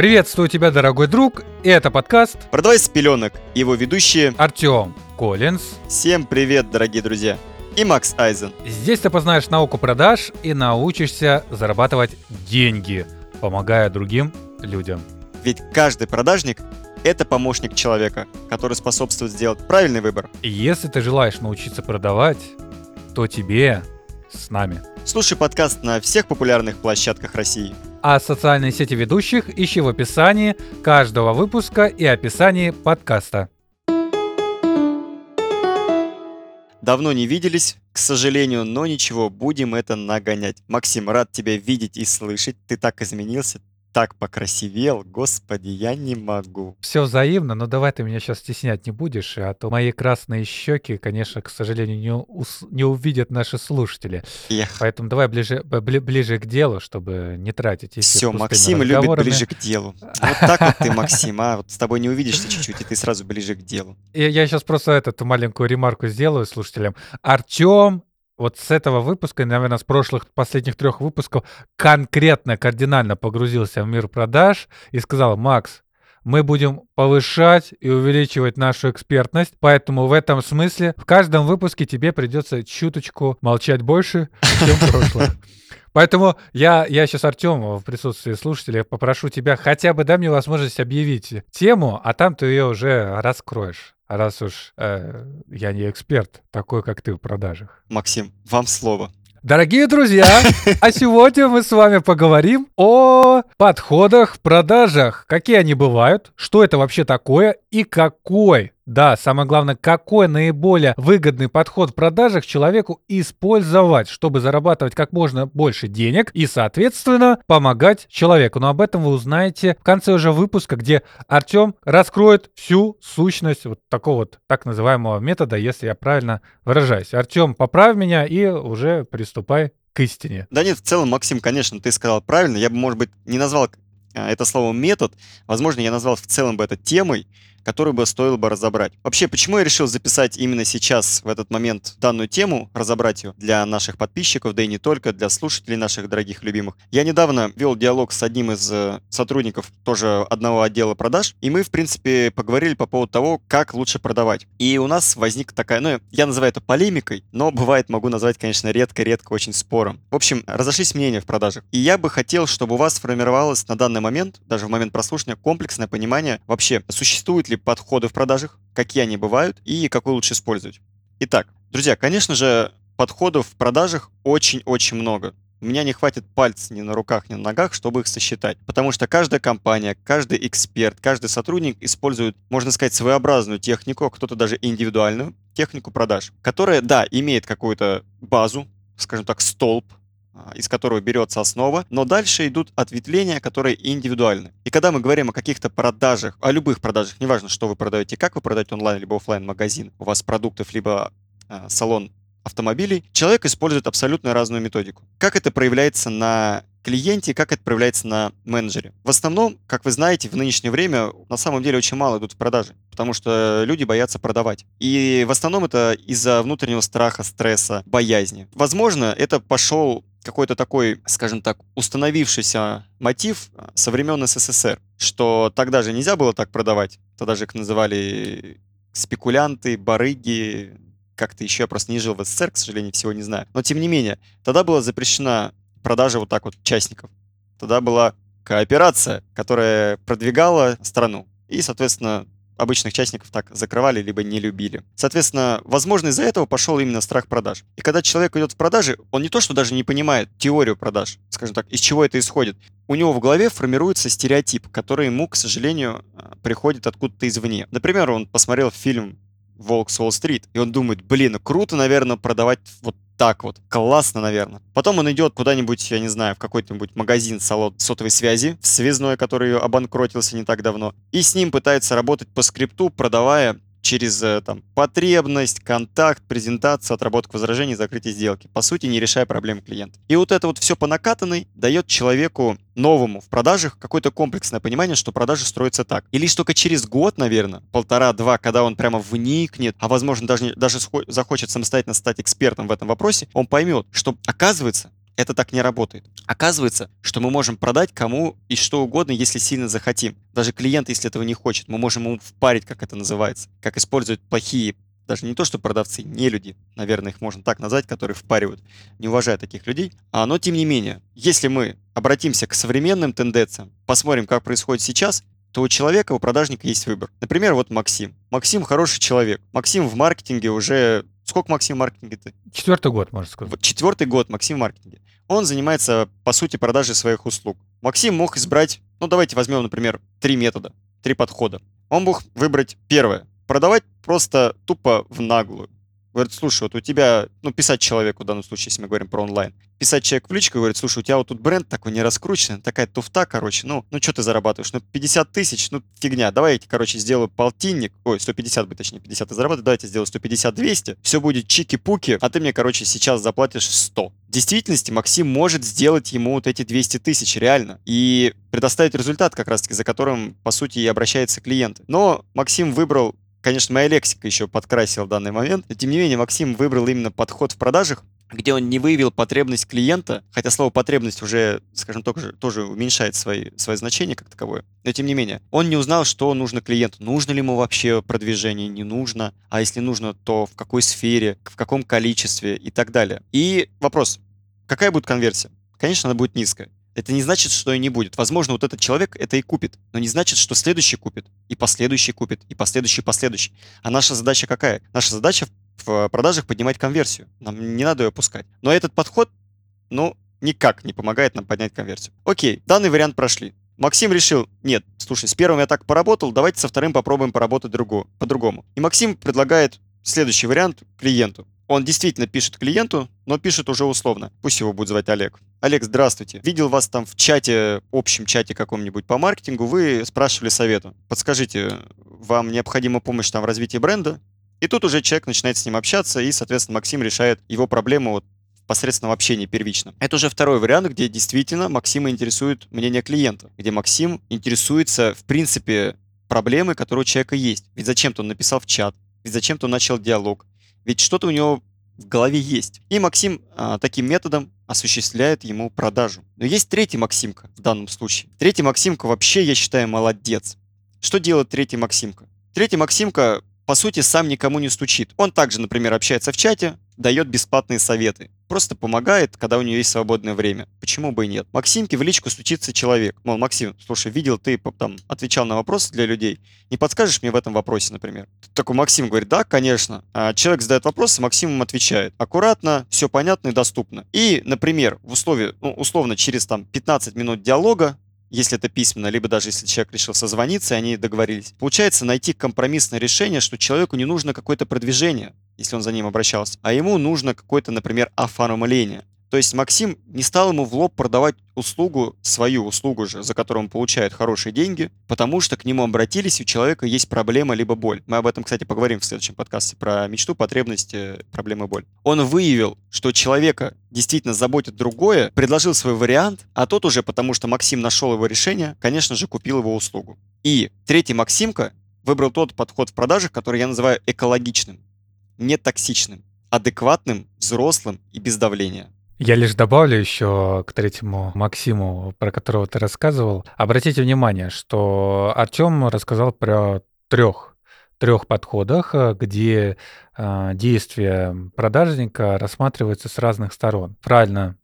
Приветствую тебя, дорогой друг, это подкаст «Продавай с пеленок», его ведущие Артем Коллинз. Всем привет, дорогие друзья, и Макс Айзен. Здесь ты познаешь науку продаж и научишься зарабатывать деньги, помогая другим людям. Ведь каждый продажник – это помощник человека, который способствует сделать правильный выбор. И если ты желаешь научиться продавать, то тебе с нами. Слушай подкаст на всех популярных площадках России. А социальные сети ведущих ищи в описании каждого выпуска и описании подкаста. Давно не виделись, к сожалению, но ничего, будем это нагонять. Максим, рад тебя видеть и слышать. Ты так изменился, так покрасивел, господи, я не могу. Все взаимно, но давай ты меня сейчас стеснять не будешь, а то мои красные щеки, конечно, к сожалению, не, ус- не увидят наши слушатели. Эх. Поэтому давай ближе, бли- ближе к делу, чтобы не тратить эфир Все, Максим любит ближе к делу. Вот так вот ты, Максим, а? Вот с тобой не увидишься чуть-чуть, и ты сразу ближе к делу. И я сейчас просто эту маленькую ремарку сделаю слушателям. Артем вот с этого выпуска, наверное, с прошлых последних трех выпусков конкретно, кардинально погрузился в мир продаж и сказал, Макс, мы будем повышать и увеличивать нашу экспертность, поэтому в этом смысле в каждом выпуске тебе придется чуточку молчать больше, чем в прошлом. Поэтому я, я сейчас, Артем, в присутствии слушателей попрошу тебя хотя бы дай мне возможность объявить тему, а там ты ее уже раскроешь. Раз уж э, я не эксперт, такой, как ты в продажах. Максим, вам слово. Дорогие друзья, а сегодня мы с вами поговорим о подходах продажах. Какие они бывают, что это вообще такое и какой, да, самое главное, какой наиболее выгодный подход в продажах человеку использовать, чтобы зарабатывать как можно больше денег и, соответственно, помогать человеку. Но об этом вы узнаете в конце уже выпуска, где Артем раскроет всю сущность вот такого вот так называемого метода, если я правильно выражаюсь. Артем, поправь меня и уже приступай к истине. Да нет, в целом, Максим, конечно, ты сказал правильно. Я бы, может быть, не назвал это слово метод. Возможно, я назвал в целом бы это темой, которую бы стоило бы разобрать. Вообще, почему я решил записать именно сейчас, в этот момент, данную тему, разобрать ее для наших подписчиков, да и не только, для слушателей наших дорогих любимых. Я недавно вел диалог с одним из э, сотрудников тоже одного отдела продаж, и мы, в принципе, поговорили по поводу того, как лучше продавать. И у нас возник такая, ну, я называю это полемикой, но бывает, могу назвать, конечно, редко-редко очень спором. В общем, разошлись мнения в продажах. И я бы хотел, чтобы у вас сформировалось на данный момент, даже в момент прослушивания, комплексное понимание вообще, существует ли подходы в продажах, какие они бывают и какой лучше использовать. Итак, друзья, конечно же, подходов в продажах очень-очень много. У меня не хватит пальцев ни на руках, ни на ногах, чтобы их сосчитать. Потому что каждая компания, каждый эксперт, каждый сотрудник использует, можно сказать, своеобразную технику, а кто-то даже индивидуальную технику продаж, которая, да, имеет какую-то базу, скажем так, столб, из которого берется основа, но дальше идут ответвления, которые индивидуальны. И когда мы говорим о каких-то продажах, о любых продажах, неважно, что вы продаете, как вы продаете онлайн либо офлайн магазин, у вас продуктов либо э, салон автомобилей, человек использует абсолютно разную методику. Как это проявляется на клиенте, как это проявляется на менеджере. В основном, как вы знаете, в нынешнее время на самом деле очень мало идут в продажи, потому что люди боятся продавать. И в основном это из-за внутреннего страха, стресса, боязни. Возможно, это пошел какой-то такой, скажем так, установившийся мотив со времен СССР, что тогда же нельзя было так продавать. Тогда же их называли спекулянты, барыги, как-то еще я просто не жил в СССР, к сожалению, всего не знаю. Но тем не менее, тогда была запрещена продажа вот так вот участников. Тогда была кооперация, которая продвигала страну. И, соответственно, обычных частников так закрывали, либо не любили. Соответственно, возможно, из-за этого пошел именно страх продаж. И когда человек идет в продажи, он не то, что даже не понимает теорию продаж, скажем так, из чего это исходит. У него в голове формируется стереотип, который ему, к сожалению, э, приходит откуда-то извне. Например, он посмотрел фильм «Волк с Уолл-стрит», и он думает, блин, круто, наверное, продавать вот так вот. Классно, наверное. Потом он идет куда-нибудь, я не знаю, в какой-нибудь магазин салон сотовой связи, связной, который обанкротился не так давно, и с ним пытается работать по скрипту, продавая через э, там, потребность, контакт, презентацию, отработку возражений, закрытие сделки. По сути, не решая проблем клиента. И вот это вот все по накатанной дает человеку новому в продажах какое-то комплексное понимание, что продажи строятся так. И лишь только через год, наверное, полтора-два, когда он прямо вникнет, а возможно даже, даже захочет самостоятельно стать экспертом в этом вопросе, он поймет, что оказывается, это так не работает. Оказывается, что мы можем продать кому и что угодно, если сильно захотим. Даже клиент, если этого не хочет, мы можем ему впарить, как это называется, как используют плохие даже не то, что продавцы, не люди, наверное, их можно так назвать, которые впаривают, не уважая таких людей. А, но тем не менее, если мы обратимся к современным тенденциям, посмотрим, как происходит сейчас, то у человека, у продажника есть выбор. Например, вот Максим. Максим хороший человек. Максим в маркетинге уже... Сколько Максим в маркетинге-то? Четвертый год, можно сказать. Четвертый год Максим в маркетинге. Он занимается, по сути, продажей своих услуг. Максим мог избрать, ну давайте возьмем, например, три метода, три подхода. Он мог выбрать первое. Продавать просто тупо в наглую. Говорит, слушай, вот у тебя, ну, писать человеку в данном случае, если мы говорим про онлайн, писать человек в личку, говорит, слушай, у тебя вот тут бренд такой не раскрученный, такая туфта, короче, ну, ну что ты зарабатываешь? Ну, 50 тысяч, ну, фигня, давай я короче, сделаю полтинник, ой, 150 бы, точнее, 50 ты зарабатываешь, давайте сделаю 150-200, все будет чики-пуки, а ты мне, короче, сейчас заплатишь 100. В действительности Максим может сделать ему вот эти 200 тысяч, реально, и предоставить результат как раз-таки, за которым, по сути, и обращается клиент. Но Максим выбрал Конечно, моя лексика еще подкрасила данный момент, но тем не менее Максим выбрал именно подход в продажах, где он не выявил потребность клиента, хотя слово потребность уже, скажем, тоже, тоже уменьшает свои, свое значение как таковое, но тем не менее, он не узнал, что нужно клиенту, нужно ли ему вообще продвижение, не нужно, а если нужно, то в какой сфере, в каком количестве и так далее. И вопрос, какая будет конверсия? Конечно, она будет низкая. Это не значит, что и не будет. Возможно, вот этот человек это и купит, но не значит, что следующий купит, и последующий купит, и последующий, последующий. А наша задача какая? Наша задача в продажах поднимать конверсию. Нам не надо ее опускать. Но этот подход, ну, никак не помогает нам поднять конверсию. Окей, данный вариант прошли. Максим решил, нет, слушай, с первым я так поработал, давайте со вторым попробуем поработать другу, по-другому. И Максим предлагает следующий вариант клиенту. Он действительно пишет клиенту, но пишет уже условно. Пусть его будет звать Олег. Олег, здравствуйте. Видел вас там в чате, общем чате каком-нибудь по маркетингу. Вы спрашивали совета. Подскажите, вам необходима помощь там в развитии бренда? И тут уже человек начинает с ним общаться, и, соответственно, Максим решает его проблему вот в посредственном общении первично. Это уже второй вариант, где действительно Максима интересует мнение клиента, где Максим интересуется, в принципе, проблемы, которые у человека есть. Ведь зачем-то он написал в чат, ведь зачем-то он начал диалог, ведь что-то у него в голове есть. И Максим а, таким методом осуществляет ему продажу. Но есть третий Максимка в данном случае. Третий Максимка вообще, я считаю, молодец. Что делает третий Максимка? Третий Максимка, по сути, сам никому не стучит. Он также, например, общается в чате, дает бесплатные советы. Просто помогает, когда у нее есть свободное время. Почему бы и нет? Максимке в личку стучится человек. Мол, Максим, слушай, видел, ты там отвечал на вопросы для людей. Не подскажешь мне в этом вопросе, например? Такой Максим говорит, да, конечно. А человек задает вопросы, Максим ему отвечает. Аккуратно, все понятно и доступно. И, например, в условии, ну, условно, через там 15 минут диалога если это письменно, либо даже если человек решил созвониться, и они договорились. Получается найти компромиссное решение, что человеку не нужно какое-то продвижение, если он за ним обращался, а ему нужно какое-то, например, оформление. То есть Максим не стал ему в лоб продавать услугу, свою услугу же, за которую он получает хорошие деньги, потому что к нему обратились, и у человека есть проблема либо боль. Мы об этом, кстати, поговорим в следующем подкасте про мечту, потребности, проблемы, боль. Он выявил, что человека действительно заботит другое, предложил свой вариант, а тот уже, потому что Максим нашел его решение, конечно же, купил его услугу. И третий Максимка выбрал тот подход в продажах, который я называю экологичным, не токсичным, адекватным, взрослым и без давления. Я лишь добавлю еще к третьему Максиму, про которого ты рассказывал. Обратите внимание, что Артем рассказал про трех трех подходах, где э, действие продажника рассматривается с разных сторон. Правильно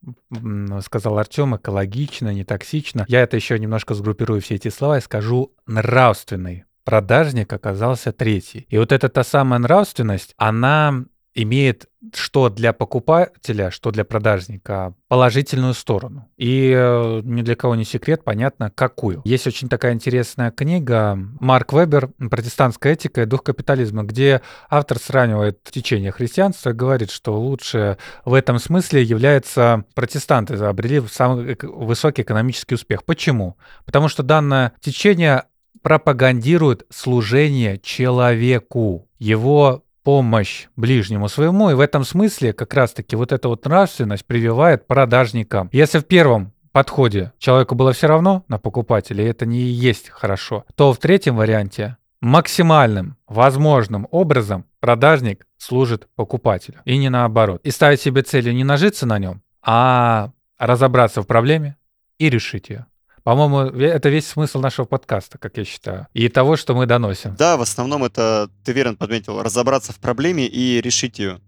сказал Артем, экологично, не токсично. Я это еще немножко сгруппирую все эти слова и скажу нравственный. Продажник оказался третий. И вот эта та самая нравственность, она имеет что для покупателя, что для продажника положительную сторону. И э, ни для кого не секрет, понятно, какую. Есть очень такая интересная книга Марк Вебер «Протестантская этика и дух капитализма», где автор сравнивает течение христианства и говорит, что лучше в этом смысле является протестанты обрели самый высокий экономический успех. Почему? Потому что данное течение пропагандирует служение человеку, его помощь ближнему своему, и в этом смысле как раз-таки вот эта вот нравственность прививает продажникам. Если в первом подходе человеку было все равно на покупателя, и это не есть хорошо, то в третьем варианте максимальным возможным образом продажник служит покупателю, и не наоборот. И ставить себе целью не нажиться на нем, а разобраться в проблеме и решить ее. По-моему, это весь смысл нашего подкаста, как я считаю, и того, что мы доносим. Да, в основном это, ты верно подметил, разобраться в проблеме и решить ее.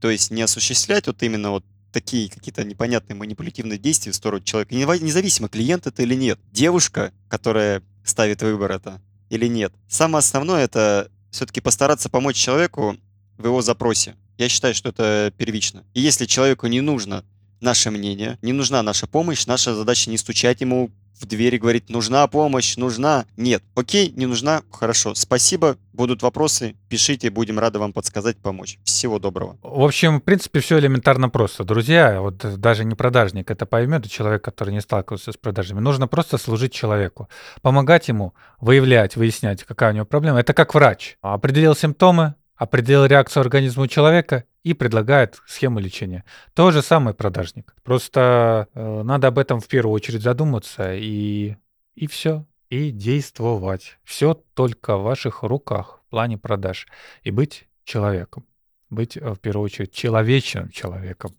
То есть не осуществлять вот именно вот такие какие-то непонятные манипулятивные действия в сторону человека, независимо, клиент это или нет. Девушка, которая ставит выбор это или нет. Самое основное это все-таки постараться помочь человеку в его запросе. Я считаю, что это первично. И если человеку не нужно наше мнение, не нужна наша помощь, наша задача не стучать ему в двери, говорить, нужна помощь, нужна. Нет, окей, не нужна, хорошо, спасибо, будут вопросы, пишите, будем рады вам подсказать, помочь. Всего доброго. В общем, в принципе, все элементарно просто. Друзья, вот даже не продажник это поймет, человек, который не сталкивался с продажами. Нужно просто служить человеку, помогать ему, выявлять, выяснять, какая у него проблема. Это как врач. Определил симптомы, определил реакцию организма человека и предлагает схему лечения. То же самое продажник. Просто э, надо об этом в первую очередь задуматься и, и все. И действовать. Все только в ваших руках в плане продаж. И быть человеком. Быть, э, в первую очередь, человечным человеком.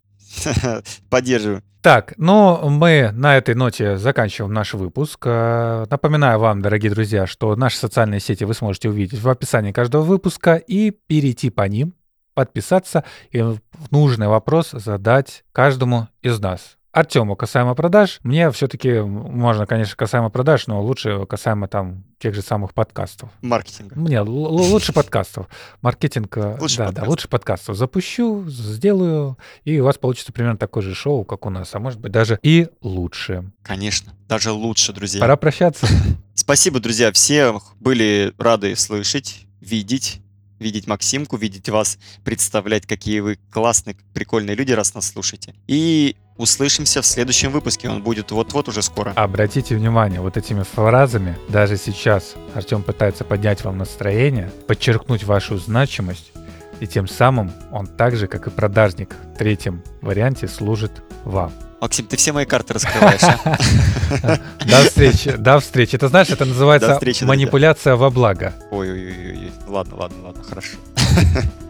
Поддерживаю. Так, ну мы на этой ноте заканчиваем наш выпуск. Э, напоминаю вам, дорогие друзья, что наши социальные сети вы сможете увидеть в описании каждого выпуска и перейти по ним, подписаться и нужный вопрос задать каждому из нас. Артему касаемо продаж, мне все-таки можно, конечно, касаемо продаж, но лучше касаемо там тех же самых подкастов. Маркетинга. Мне лучше подкастов. Маркетинг, э, лучше да, подкастов. да, лучше подкастов. Запущу, сделаю, и у вас получится примерно такое же шоу, как у нас, а может быть даже и лучше. Конечно, даже лучше, друзья. Пора прощаться. Спасибо, друзья, все были рады слышать, видеть видеть Максимку, видеть вас, представлять, какие вы классные, прикольные люди, раз нас слушаете. И Услышимся в следующем выпуске, он будет вот-вот уже скоро. Обратите внимание, вот этими фразами, даже сейчас Артем пытается поднять вам настроение, подчеркнуть вашу значимость, и тем самым он так же, как и продажник в третьем варианте, служит вам. Максим, ты все мои карты раскрываешь, а? До встречи, до встречи. Это знаешь, это называется манипуляция во благо. Ой-ой-ой, ладно, ладно, ладно, хорошо.